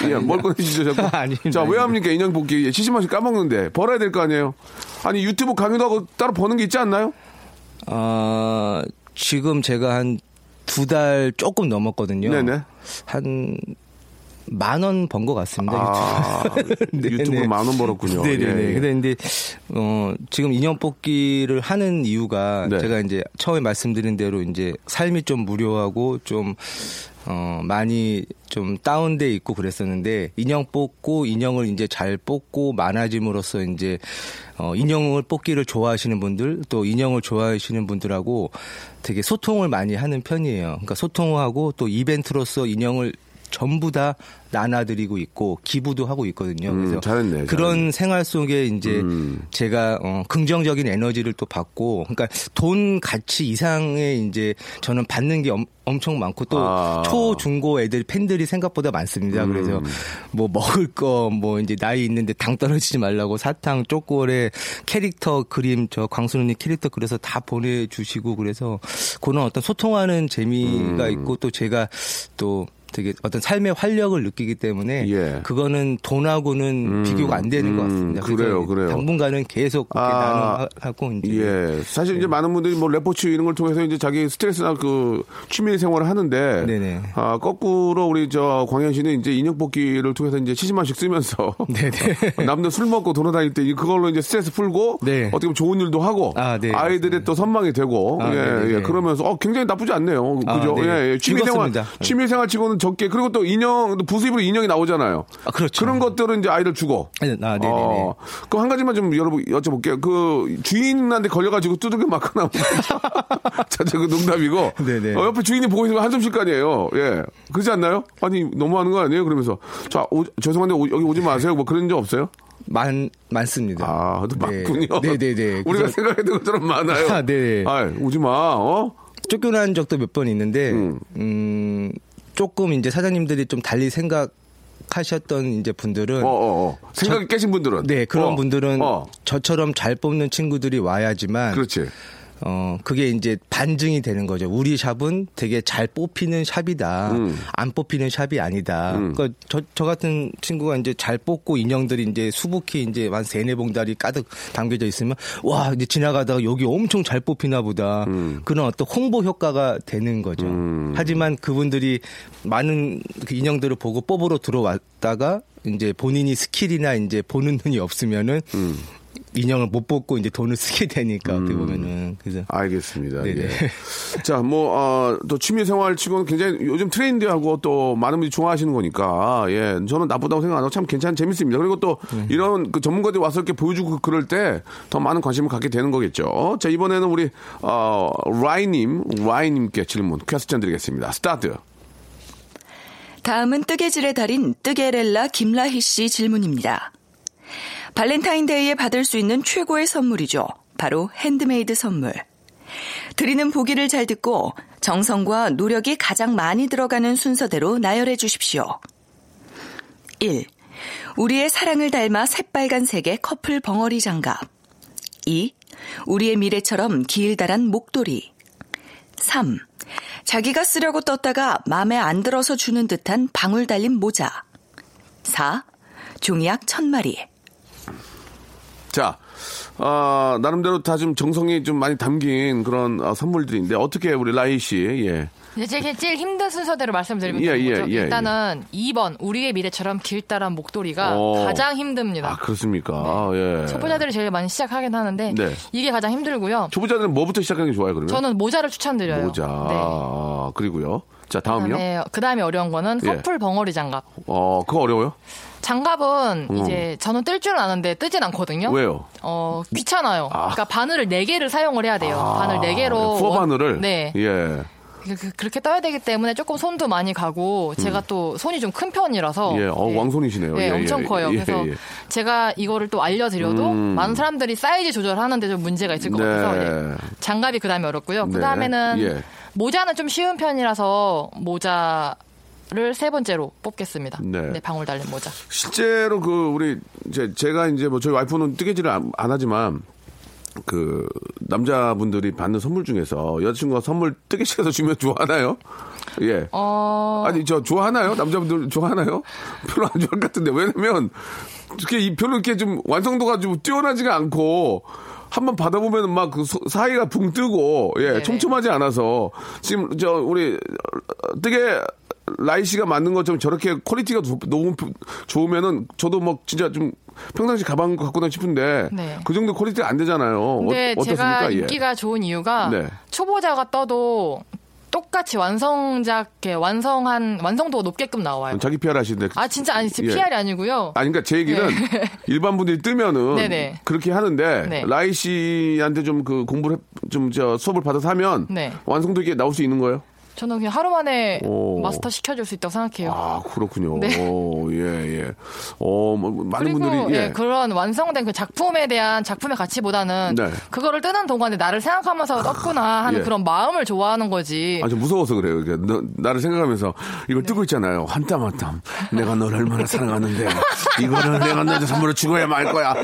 예, 뭘 꺼내시죠 자꾸? 아닙니다. 자왜 합니까 인형 뽑기 70만 원씩 까먹는데 벌어야 될 거 아니에요? 아니 유튜브 강의도 하고 따로 버는 게 있지 않나요? 어, 지금 제가 한 두 달 조금 넘었거든요. 네네. 한 만 원 번 것 같습니다. 아, 네네. 유튜브로 만원 벌었군요. 네네네. 예, 예. 근데, 근데, 어, 지금 인형 뽑기를 하는 이유가 네. 제가 이제 처음에 말씀드린 대로 이제 삶이 좀 무료하고 좀, 어, 많이 좀 다운돼 있고 그랬었는데 인형 뽑고 인형을 이제 잘 뽑고 많아짐으로써 이제 어, 인형을 뽑기를 좋아하시는 분들 또 인형을 좋아하시는 분들하고 되게 소통을 많이 하는 편이에요. 그러니까 소통하고 또 이벤트로서 인형을 전부 다 나눠드리고 있고 기부도 하고 있거든요. 음, 그래서 잘했네, 그런 잘했네. 생활 속에 이제 음. 제가 어, 긍정적인 에너지를 또 받고 그러니까 돈 가치 이상의 이제 저는 받는 게 엄, 엄청 많고 또 아. 초, 중고 애들 팬들이 생각보다 많습니다. 음. 그래서 뭐 먹을 거 뭐 이제 나이 있는데 당 떨어지지 말라고 사탕, 쪼꼬레 캐릭터 그림 저 광순언니 캐릭터 그려서 다 보내주시고 그래서 그런 어떤 소통하는 재미가 음. 있고 또 제가 또 되게 어떤 삶의 활력을 느끼기 때문에 예. 그거는 돈하고는 비교가 안 되는 것 같습니다. 음, 그래요, 그래요. 당분간은 계속 그렇게 아, 나눠하고 이제 예. 사실 이제 많은 분들이 뭐 레포츠 이런 걸 통해서 이제 자기 스트레스나 그 취미 생활을 하는데. 네네. 아, 거꾸로 우리 저 광현 씨는 이제 인형 뽑기를 통해서 이제 70만씩 쓰면서. 네네. 남들 술 먹고 돌아다닐 때 그걸로 이제 스트레스 풀고. 네. 어떻게 보면 좋은 일도 하고. 아, 네, 이들의또 선망이 되고. 아, 예, 네네네. 예. 그러면서 어, 굉장히 나쁘지 않네요. 아, 그죠? 네. 예, 예. 취미 생활. 취미 생활 치고는 적게. 그리고 또 인형, 또 부수입으로 인형이 나오잖아요. 아, 그렇죠. 런 것들은 이제 아이들 주고. 아, 네 네 네. 어, 그럼 한 가지만 좀 여러분 여쭤볼게요. 그 주인한테 걸려가지고 두들겨 맞거나. 자, 저그 농담이고. 네네. 어, 옆에 주인이 보고 있으면 한숨 쉴 거 아니에요. 예. 그렇지 않나요? 아니, 너무하는 거 아니에요? 그러면서. 자, 오- 죄송한데 오- 여기 오지 마세요. 뭐 그런 적 없어요? 많 많습니다. 아, 또 네. 많군요. 네네네. 우리가 그래서- 생각했던 것처럼 많아요. 아, 네. 아, 오지 마. 어? 쫓겨난 적도 몇 번 있는데 음. 음. 조금 이제 사장님들이 좀 달리 생각 하셨던 이제 분들은 어, 어, 어. 생각이 깨신 분들은. 네 그런 어, 분들은 어. 저처럼 잘 뽑는 친구들이 와야지만 그렇지. 어 그게 이제 반증이 되는 거죠. 우리 샵은 되게 잘 뽑히는 샵이다. 음. 안 뽑히는 샵이 아니다. 음. 그러니까 저, 저 같은 친구가 이제 잘 뽑고 인형들이 이제 수북히 이제 한 세네 봉다리 가득 담겨져 있으면 와 이제 지나가다가 여기 엄청 잘 뽑히나 보다. 음. 그런 어떤 홍보 효과가 되는 거죠. 하지만 그분들이 많은 그 인형들을 보고 뽑으러 들어왔다가 이제 본인이 skill이나 이제 보는 눈이 없으면은 음. 인형을 못 뽑고 이제 돈을 쓰게 되니까 어떻게 보면은 그래서 알겠습니다. 네네. 예. 자, 뭐, 어, 또 취미 생활 치고는 굉장히 요즘 트렌드하고 또 많은 분들이 좋아하시는 거니까, 예. 저는 나쁘다고 생각 안 하고 참 괜찮, 재밌습니다. 그리고 또 네. 이런 그 전문가들이 와서 이렇게 보여주고 그럴 때 더 많은 관심을 갖게 되는 거겠죠. 자, 이번에는 우리, 어, 라이님, 라이님께 질문, question 드리겠습니다. 스타트. 다음은 뜨개질의 달인 뜨게렐라 김라희 씨 질문입니다. 발렌타인데이에 받을 수 있는 최고의 선물이죠. 바로 핸드메이드 선물. 드리는 보기를 잘 듣고 정성과 노력이 가장 많이 들어가는 순서대로 나열해 주십시오. 1. 우리의 사랑을 닮아 새빨간색의 커플 벙어리 장갑. 2. 우리의 미래처럼 길다란 목도리. 3. 자기가 쓰려고 떴다가 마음에 안 들어서 주는 듯한 방울 달린 모자. 4. 종이약 천 마리. 자, 어, 나름대로 다 좀 정성이 좀 많이 담긴 그런 어, 선물들인데 어떻게 우리 라이 씨, 예. 이제 제일, 제일 힘든 순서대로 말씀드리면 예, 예, 거죠. 예, 일단은 2번 우리의 미래처럼 길다란 목도리가 어. 가장 힘듭니다. 아, 그렇습니까? 예. 초보자들이 제일 많이 시작하긴 하는데 네. 이게 가장 힘들고요. 초보자들은 뭐부터 시작하는 게 좋아요, 그러면? 저는 모자를 추천드려요. 모자. 네. 아, 그리고요. 자, 다음이요. 그다음에, 그다음에 어려운 거는 예. 커플 벙어리 장갑. 어, 그거 어려워요? 장갑은 음. 이제 저는 뜰 줄은 아는데 뜨진 않거든요. 왜요? 어 귀찮아요. 그러니까 바늘을 4 개를 사용을 해야 돼요. 아, 바늘 4 개로 후어 바늘을? 네. 예. 그- 그- 그렇게 떠야 되기 때문에 조금 손도 많이 가고 제가 또 손이 좀 큰 편이라서 음. 예, 어, 네. 왕손이시네요. 네, 예, 엄청 예, 커요. 예, 그래서 예. 제가 이거를 또 알려드려도 음. 많은 사람들이 사이즈 조절하는데 좀 문제가 있을 것 네. 같아서 예. 장갑이 그 다음에 어렵고요. 네. 그 다음에는 예. 모자는 좀 쉬운 편이라서 모자 를세 번째로 뽑겠습니다. 네. 방울 달린 모자. 실제로 그 우리 제, 제가 이제 뭐 저희 와이프는 뜨개질을 안, 안 하지만 그 남자분들이 받는 선물 중에서 여자친구가 선물 뜨개질해서 주면 좋아하나요? 예. 어... 아니 저 좋아하나요? 남자분들 좋아하나요? 별로 안 좋아할 것 같은데 왜냐면 이렇게 이- 별로 이렇게 좀 완성도가 좀 뛰어나지가 않고 한번 받아보면 막 그 사이가 붕 뜨고 예 네네. 촘촘하지 않아서 지금 저 우리 뜨개 라이 씨가 만든 것처럼 저렇게 quality가 도- 너무 좋으면은 저도 뭐 진짜 좀 평상시 가방 갖고 다니고 싶은데 네. 그 정도 quality가 안 되잖아요. 근데 어, 제가 어떻습니까? 예. 인기가 좋은 이유가 네. 초보자가 떠도 똑같이 완성작, 완성한, 완성도가 높게끔 나와요. 자기 PR 하시는데 아, 진짜 아니, 제 예. PR이 아니고요. 아니, 그러니까 제 얘기는 일반 분들이 뜨면은 네네. 그렇게 하는데 네. 라이 씨한테 좀 그 공부를 좀저 수업을 받아서 하면 네. 완성도 있게 나올 수 있는 거예요? 저는 그냥 하루 만에 오. 마스터 시켜줄 수 있다고 생각해요. 아 그렇군요. 네. 오, 예 예. 어 뭐, 많은 그리고 분들이 예, 예. 그런 완성된 그 작품에 대한 작품의 가치보다는 네. 그거를 뜨는 동안에 나를 생각하면서 떴구나 하는 예. 그런 마음을 좋아하는 거지. 아주 무서워서 그래요. 너- 나를 생각하면서 이걸 뜨고 있잖아요. 한 땀 한 땀. 내가 널 얼마나 사랑하는데 이거를 내가 너한테 선물로 주고야 말 거야.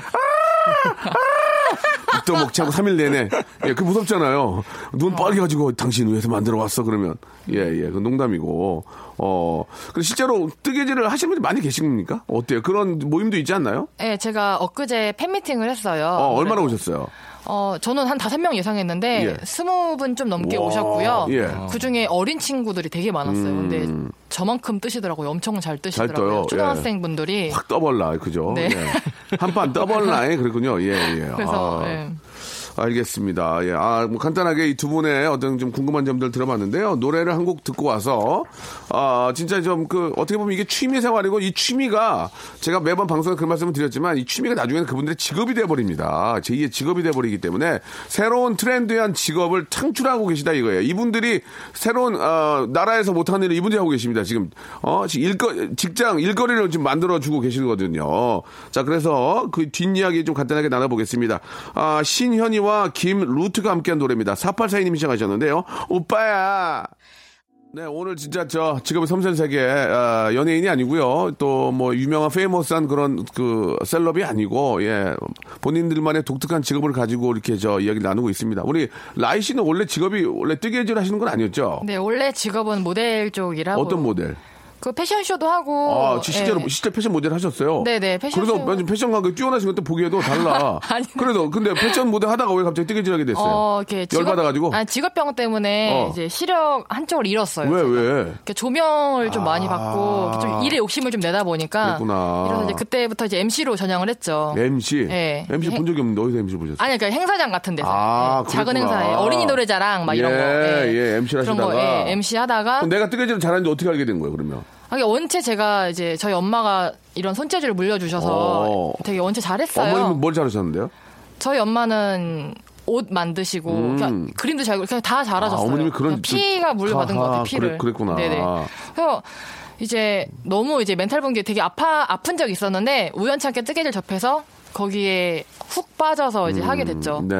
또 먹자고 3일 내내. 예, 그 무섭잖아요. 눈 빨개가지고 당신 위해서 만들어 왔어 그러면 예, 예, 그 농담이고. 어, 근데 실제로 뜨개질을 하시는 분이 많이 계십니까? 어때요? 그런 모임도 있지 않나요? 예, 제가 엊그제 팬미팅을 했어요. 어, 얼마나 오셨어요? 어, 저는 한 다섯 명 예상했는데 예. 스무 분좀 넘게 와, 오셨고요. 예. 그 중에 어린 친구들이 되게 많았어요. 음. 근데 저만큼 뜨시더라고요. 엄청 잘 뜨시더라고요. 예. 초등학생 분들이. 확 떠벌라, 그죠? 네. 예. 한판 떠벌라, 그렇군요. 예, 예. 그래서 아. 예. 알겠습니다. 예. 아, 뭐 간단하게 이 두 분의 어떤 좀 궁금한 점들 들어봤는데요. 노래를 한 곡 듣고 와서, 아, 진짜 좀 그, 어떻게 보면 이게 취미 생활이고 이 취미가 제가 매번 방송에 그 말씀을 드렸지만 이 취미가 나중에는 그분들의 직업이 돼버립니다. 제2의 직업이 돼버리기 때문에 새로운 트렌드한 직업을 창출하고 계시다 이거예요. 이분들이 새로운, 어, 나라에서 못하는 일을 이분들이 하고 계십니다. 지금, 어, 지금 일거, 직장, 일거리를 지금 만들어주고 계시거든요. 자, 그래서 그 뒷이야기 좀 간단하게 나눠보겠습니다. 아, 신현이와 김루트가 함께한 노래입니다. 4842님이 시작하셨는데요. 오빠야! 네, 오늘 진짜 저 직업의 섬세한 세계 아, 연예인이 아니고요. 또 뭐 유명한 페이머스한 그런 그 셀럽이 아니고 예. 본인들만의 독특한 직업을 가지고 이렇게 저 이야기를 나누고 있습니다. 우리 라이 씨는 원래 직업이 원래 뜨개질 하시는 건 아니었죠? 네, 원래 직업은 모델 쪽이라고. 어떤 모델? 그 패션쇼도 하고. 아, 지- 실제로 예. 실제 패션 모델 하셨어요? 네네, 패션쇼. 그래서 완전 패션 감각 뛰어나신 것도 보기에도 달라. 아니. 그래도 근데 패션 모델 하다가 왜 갑자기 뜨개질하게 됐어요? 어, 이렇게 직업- 열받아가지고. 아니, 직업병 때문에 어. 이제 시력 한쪽을 잃었어요. 왜 왜? 이렇게 조명을 좀 많이 받고 좀 일에 욕심을 좀 내다 보니까 그랬구나. 그래서 이제 그때부터 이제 MC로 전향을 했죠. MC. 네. MC 본 적이 없는데 어디서 MC 보셨어요? 아니 그러니까 행사장 같은 데서 아, 예, 작은. 행사에 어린이 노래자랑 막 이런 예, 거 예, MC 를 그런 거 하시다가. 예, MC 하다가 그럼 내가 뜨개질을 잘하는지 어떻게 알게 된 거예요, 그러면? 아니, 원체 제가 이제 저희 엄마가 이런 손재주를 물려주셔서 어. 되게 원체 잘했어요. 어머님은 뭘 잘하셨는데요? 저희 엄마는 옷 만드시고 음. 그냥 그림도 잘 그냥 다 잘하셨어요. 아, 어머님이 그런 피가 물려받은 것 아하, 같아요. 피를. 그래- 그랬 구나. 네네. 그래서 이제 너무 이제 멘탈 붕괴 되게 아파 아픈 적이 있었는데 우연찮게 뜨개질 접해서 거기에 훅 빠져서 이제 하게 됐죠. 네.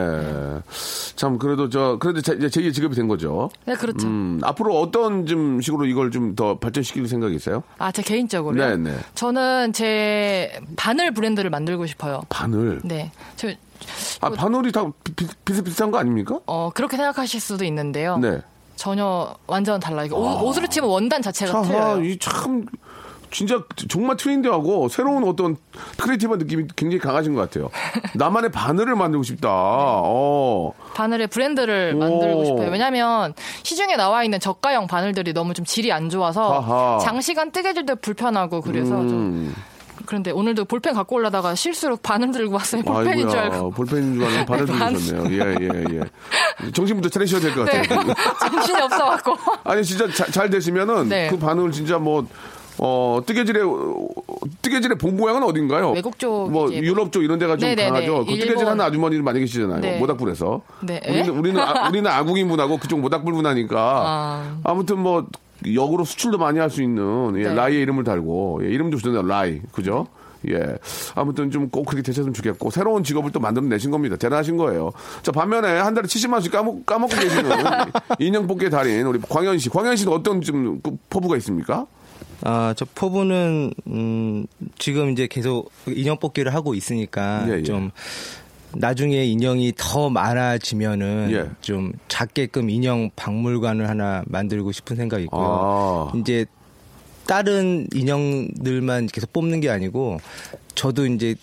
참, 그래도 저, 그래도 제, 제 직업이 된 거죠. 네, 그렇죠. 음, 앞으로 어떤 좀 식으로 이걸 좀 더 발전시킬 생각이 있어요? 아, 제 개인적으로요. 네, 네. 저는 제 바늘 브랜드를 만들고 싶어요. 바늘. 네. 저 아, 바늘이 다 비, 비슷비슷한 거 아닙니까? 어, 그렇게 생각하실 수도 있는데요. 네. 전혀 완전 달라요. 옷, 옷으로 치면 원단 자체가 참, 틀려요. 이 참, 진짜 정말 트렌디하고 새로운 어떤 creative한 느낌이 굉장히 강하신 것 같아요. 나만의 바늘을 만들고 싶다. 어. 바늘의 브랜드를 오. 만들고 싶어요. 왜냐하면 시중에 나와 있는 저가형 바늘들이 너무 좀 질이 안 좋아서 아하. 장시간 뜨개질도 불편하고 그래서 좀 음. 그런데 오늘도 볼펜 갖고 올라다가 실수로 바늘 들고 왔어요. 볼펜인 줄 알고. 볼펜인 줄 알고 바늘 네, 바늘. 들으셨네요. 예, 예, 예. 정신부터 차리셔야 될것 네. 같아요. 정신이 없어갖고. 아니, 진짜 자- 잘 되시면은 네. 그 바늘 진짜 뭐, 어, 뜨개질의, 어, 뜨개질의 본고향은 어딘가요? 외국 쪽 뭐, 유럽 쪽 이런 데가 좀 네네네. 강하죠. 그 뜨개질 일본. 하는 아주머니들 많이 계시잖아요. 네. 모닥불에서. 네. 우리는, 에? 우리는, 아, 우리는 아국인 분하고 그쪽 모닥불 분하니까. 아. 아무튼 뭐, 역으로 수출도 많이 할 수 있는, 예, 네. 라이의 이름을 달고, 예, 이름도 좋잖아요. 라이. 그죠? 예. 아무튼 좀 꼭 그렇게 되셨으면 좋겠고, 새로운 직업을 또 만들어내신 겁니다. 대단하신 거예요. 자, 반면에 한 달에 70만원씩 까먹, 까먹고 계시는 인형 뽑기의 달인, 우리 광현 씨. 광현 씨는 어떤 좀 그 포부가 있습니까? 아, 저 포부는 음, 지금 이제 계속 인형 뽑기를 하고 있으니까 예, 예. 좀 나중에 인형이 더 많아지면은 예. 좀 작게끔 인형 박물관을 하나 만들고 싶은 생각이 있고요. 아. 이제 다른 인형들만 계속 뽑는 게 아니고 저도 이제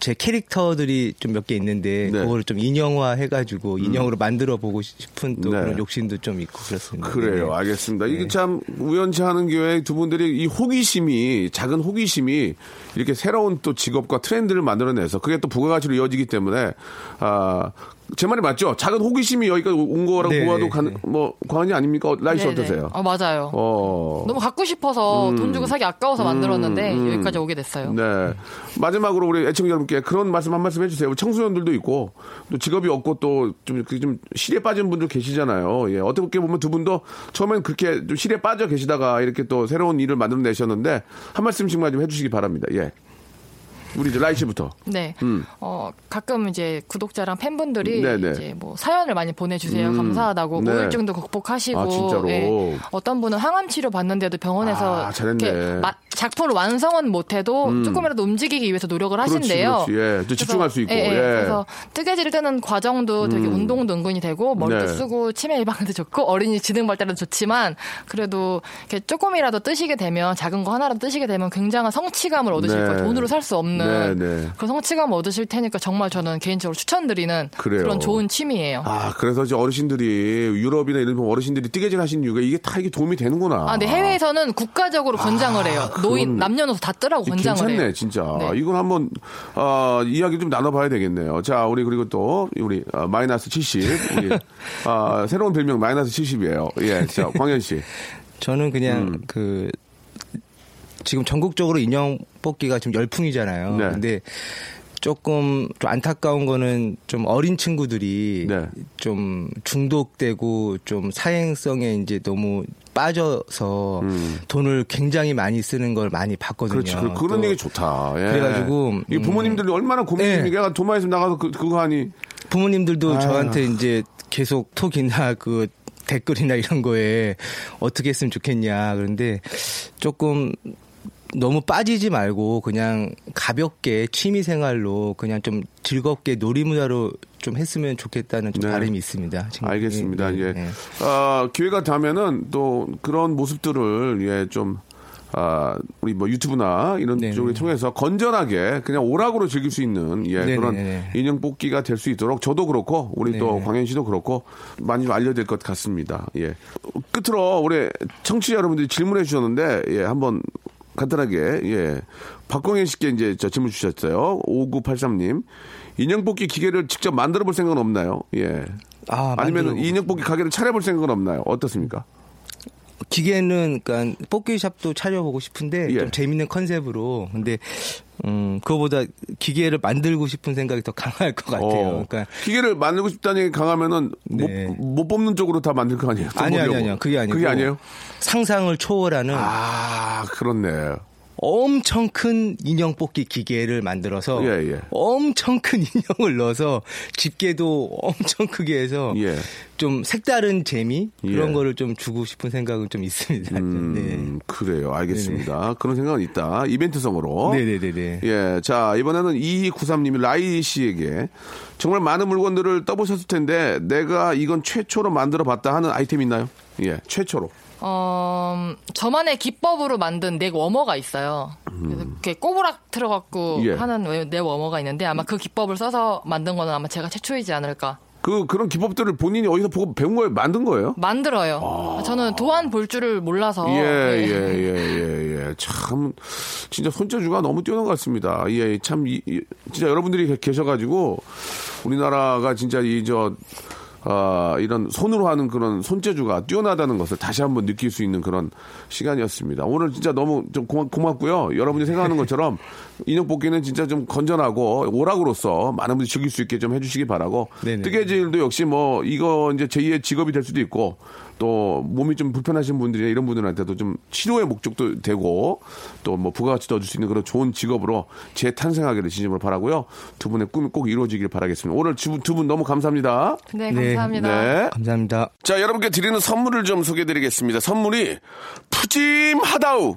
제 캐릭터들이 좀 몇 개 있는데 네. 그거를 좀 인형화 해가지고 인형으로 만들어 보고 싶은 또 네. 그런 욕심도 좀 있고 그렇습니다. 그래요. 네. 알겠습니다. 이게 참 우연치 않은 기회에 두 분들이 이 호기심이 작은 호기심이 이렇게 새로운 또 직업과 트렌드를 만들어내서 그게 또 부가가치로 이어지기 때문에 아. 제 말이 맞죠? 작은 호기심이 여기까지 온 거라고 네, 보아도 네, 가, 네. 뭐 과언이 아닙니까? 라이 씨 네네. 어떠세요? 어, 맞아요. 어. 너무 갖고 싶어서 돈 주고 사기 아까워서 만들었는데 음. 여기까지 오게 됐어요. 네. 마지막으로 우리 애청자 여러분께 그런 말씀 한 말씀 해주세요. 청소년들도 있고 또 직업이 없고 또좀 좀 실에 빠진 분들 계시잖아요. 예. 어떻게 보면 두 분도 처음엔 그렇게 좀 실에 빠져 계시다가 이렇게 또 새로운 일을 만들어내셨는데 한 말씀씩만 좀 해주시기 바랍니다. 예. 우리 이제 라이 씨부터. 네. 음. 어, 가끔 이제 구독자랑 팬분들이 네네. 이제 뭐 사연을 많이 보내주세요. 음. 감사하다고. 네. 우울증도 극복하시고. 아? 예. 어떤 분은 항암 치료 받는데도 병원에서 아, 잘했네. 이렇게 마- 작품을 완성은 못해도 음. 조금이라도 움직이기 위해서 노력을 그렇지, 하신대요. 그렇지. 예. 또 집중할 그래서- 수 있고. 예, 예. 예. 그래서 뜨개질 뜨는 과정도 되게 음. 운동도 은근히 되고 머리도 네. 쓰고 치매 예방에도 좋고 어린이 지능 발달에도 좋지만 그래도 이렇게 조금이라도 뜨시게 되면 작은 거 하나라도 뜨시게 되면 굉장한 성취감을 얻으실 네. 거예요. 돈으로 살 수 없는 네, 네. 그런 성취감 얻으실 테니까 정말 저는 개인적으로 추천드리는 그래요. 그런 좋은 취미예요. 아, 그래서 이제 어르신들이 유럽이나 일본 어르신들이 뜨개질 하신 이유가 이게 다 이게 도움이 되는구나. 아, 근데 해외에서는 국가적으로 권장을 해요. 노인, 남녀노소 다 뜨라고 권장을 괜찮네, 해요. 진짜. 네. 이건 한번 어, 이야기 좀 나눠봐야 되겠네요. 자, 우리 그리고 또 우리 어, 마이너스 70, 우리 아, 새로운 별명 마이너스 70이에요. 예, 자, 광현 씨. 저는 그냥 음. 그 지금 전국적으로 인형 뽑기가 지금 열풍이잖아요. 네. 근데 조금 좀 안타까운 거는 좀 어린 친구들이 네. 좀 중독되고 좀 사행성에 이제 너무 빠져서 돈을 굉장히 많이 쓰는 걸 많이 봤거든요. 음. 그렇지. 그, 그런 또 얘기 좋다. 예. 그래가지고, 이 부모님들이 얼마나 고민입니까? 내가 도마 있으면 나가서 그, 그거 하니. 부모님들도 아유. 저한테 이제 계속 톡이나 그 댓글이나 이런 거에 어떻게 했으면 좋겠냐. 그런데 조금 너무 빠지지 말고 그냥 가볍게 취미 생활로 그냥 좀 즐겁게 놀이문화로 좀 했으면 좋겠다는 좀 네. 바람이 있습니다. 지금. 알겠습니다. 네, 예. 네. 어, 기회가 되면은 또 그런 모습들을 예, 좀 아, 우리 뭐 유튜브나 이런 쪽을 통해서 건전하게 그냥 오락으로 즐길 수 있는 예, 네네네. 그런 인형 뽑기가 될 수 있도록 저도 그렇고 우리 또 네네. 광현 씨도 그렇고 많이 좀 알려야 될 것 같습니다. 예. 끝으로 우리 청취자 여러분들이 질문해 주셨는데 예, 한번 간단하게 예. 박광현 씨께 이제 저 질문 주셨어요. 5983님. 인형 뽑기 기계를 직접 만들어 볼 생각은 없나요? 예. 아, 아니면 만들어 인형 뽑기 가게를 차려볼 생각은 없나요? 어떻습니까? 기계는 그러니까 뽑기샵도 차려보고 싶은데 예. 좀 재밌는 컨셉으로 근데 음 그거보다 기계를 만들고 싶은 생각이 더 강할 것 같아요. 어. 그러니까 기계를 만들고 싶다니 강하면은 네. 못, 못 뽑는 쪽으로 다 만들 거 아니에요? 또 아니 아니. 아니요 그게 아니고 그게 아니에요? 상상을 초월하는 아 그렇네. 엄청 큰 인형 뽑기 기계를 만들어서 예, 예. 엄청 큰 인형을 넣어서 집게도 엄청 크게 해서 예. 좀 색다른 재미 그런 예. 거를 좀 주고 싶은 생각은 좀 있습니다. 네. 음, 그래요. 알겠습니다. 그런 생각은 있다. 이벤트성으로. 네네네네. 예. 자, 이번에는 2293님이 라이 씨에게 정말 많은 물건들을 떠보셨을 텐데 내가 이건 최초로 만들어 봤다 하는 아이템 있나요? 예. 최초로. 어, 저만의 기법으로 만든 넥 워머가 있어요. 그래서 이렇게 꼬부락 틀어갖고 음. 예. 하는 왜- 넥 워머가 있는데 아마 그 기법을 써서 만든 거는 아마 제가 최초이지 않을까. 그, 그런 기법들을 본인이 어디서 보고 배운 거예요? 만든 거예요? 만들어요. 저는 도안 볼 줄을 몰라서. 아. 예, 네. 예, 예, 예, 예. 참, 진짜 손재주가 너무 뛰어난 것 같습니다. 예, 참, 이, 이- 진짜 여러분들이 계- 계셔 가지고, 우리나라가 진짜 이, 저, 아, 이런 손으로 하는 그런 손재주가 뛰어나다는 것을 다시 한번 느낄 수 있는 그런 시간이었습니다. 오늘 진짜 너무 좀 고마, 고맙고요. 여러분이 생각하는 것처럼 인형 뽑기는 진짜 좀 건전하고 오락으로서 많은 분들이 즐길 수 있게 좀 해주시기 바라고. 네네. 뜨개질도 역시 뭐 이거 이제 제2의 직업이 될 수도 있고 또 몸이 좀 불편하신 분들이 이런 분들한테도 좀 치료의 목적도 되고 또 뭐 부가가치도 얻을 수 있는 그런 좋은 직업으로 재탄생하기를 진심으로 바라고요. 두 분의 꿈이 꼭 이루어지길 바라겠습니다. 오늘 두 분 너무 감사합니다. 네, 감사합니다. 네. 감사합니다. 자, 여러분께 드리는 선물을 좀 소개해 드리겠습니다. 선물이 푸짐하다우.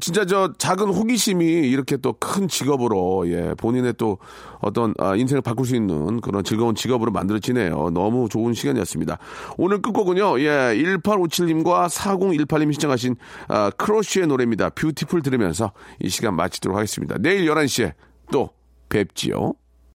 진짜 저 작은 호기심이 이렇게 또 큰 직업으로 예 본인의 또 어떤 아, 인생을 바꿀 수 있는 그런 즐거운 직업으로 만들어지네요. 너무 좋은 시간이었습니다. 오늘 끝곡은요. 예 1857님과 4018님이 신청하신 아, 크로쉬의 노래입니다. 뷰티풀 들으면서 이 시간 마치도록 하겠습니다. 내일 11시에 또 뵙지요.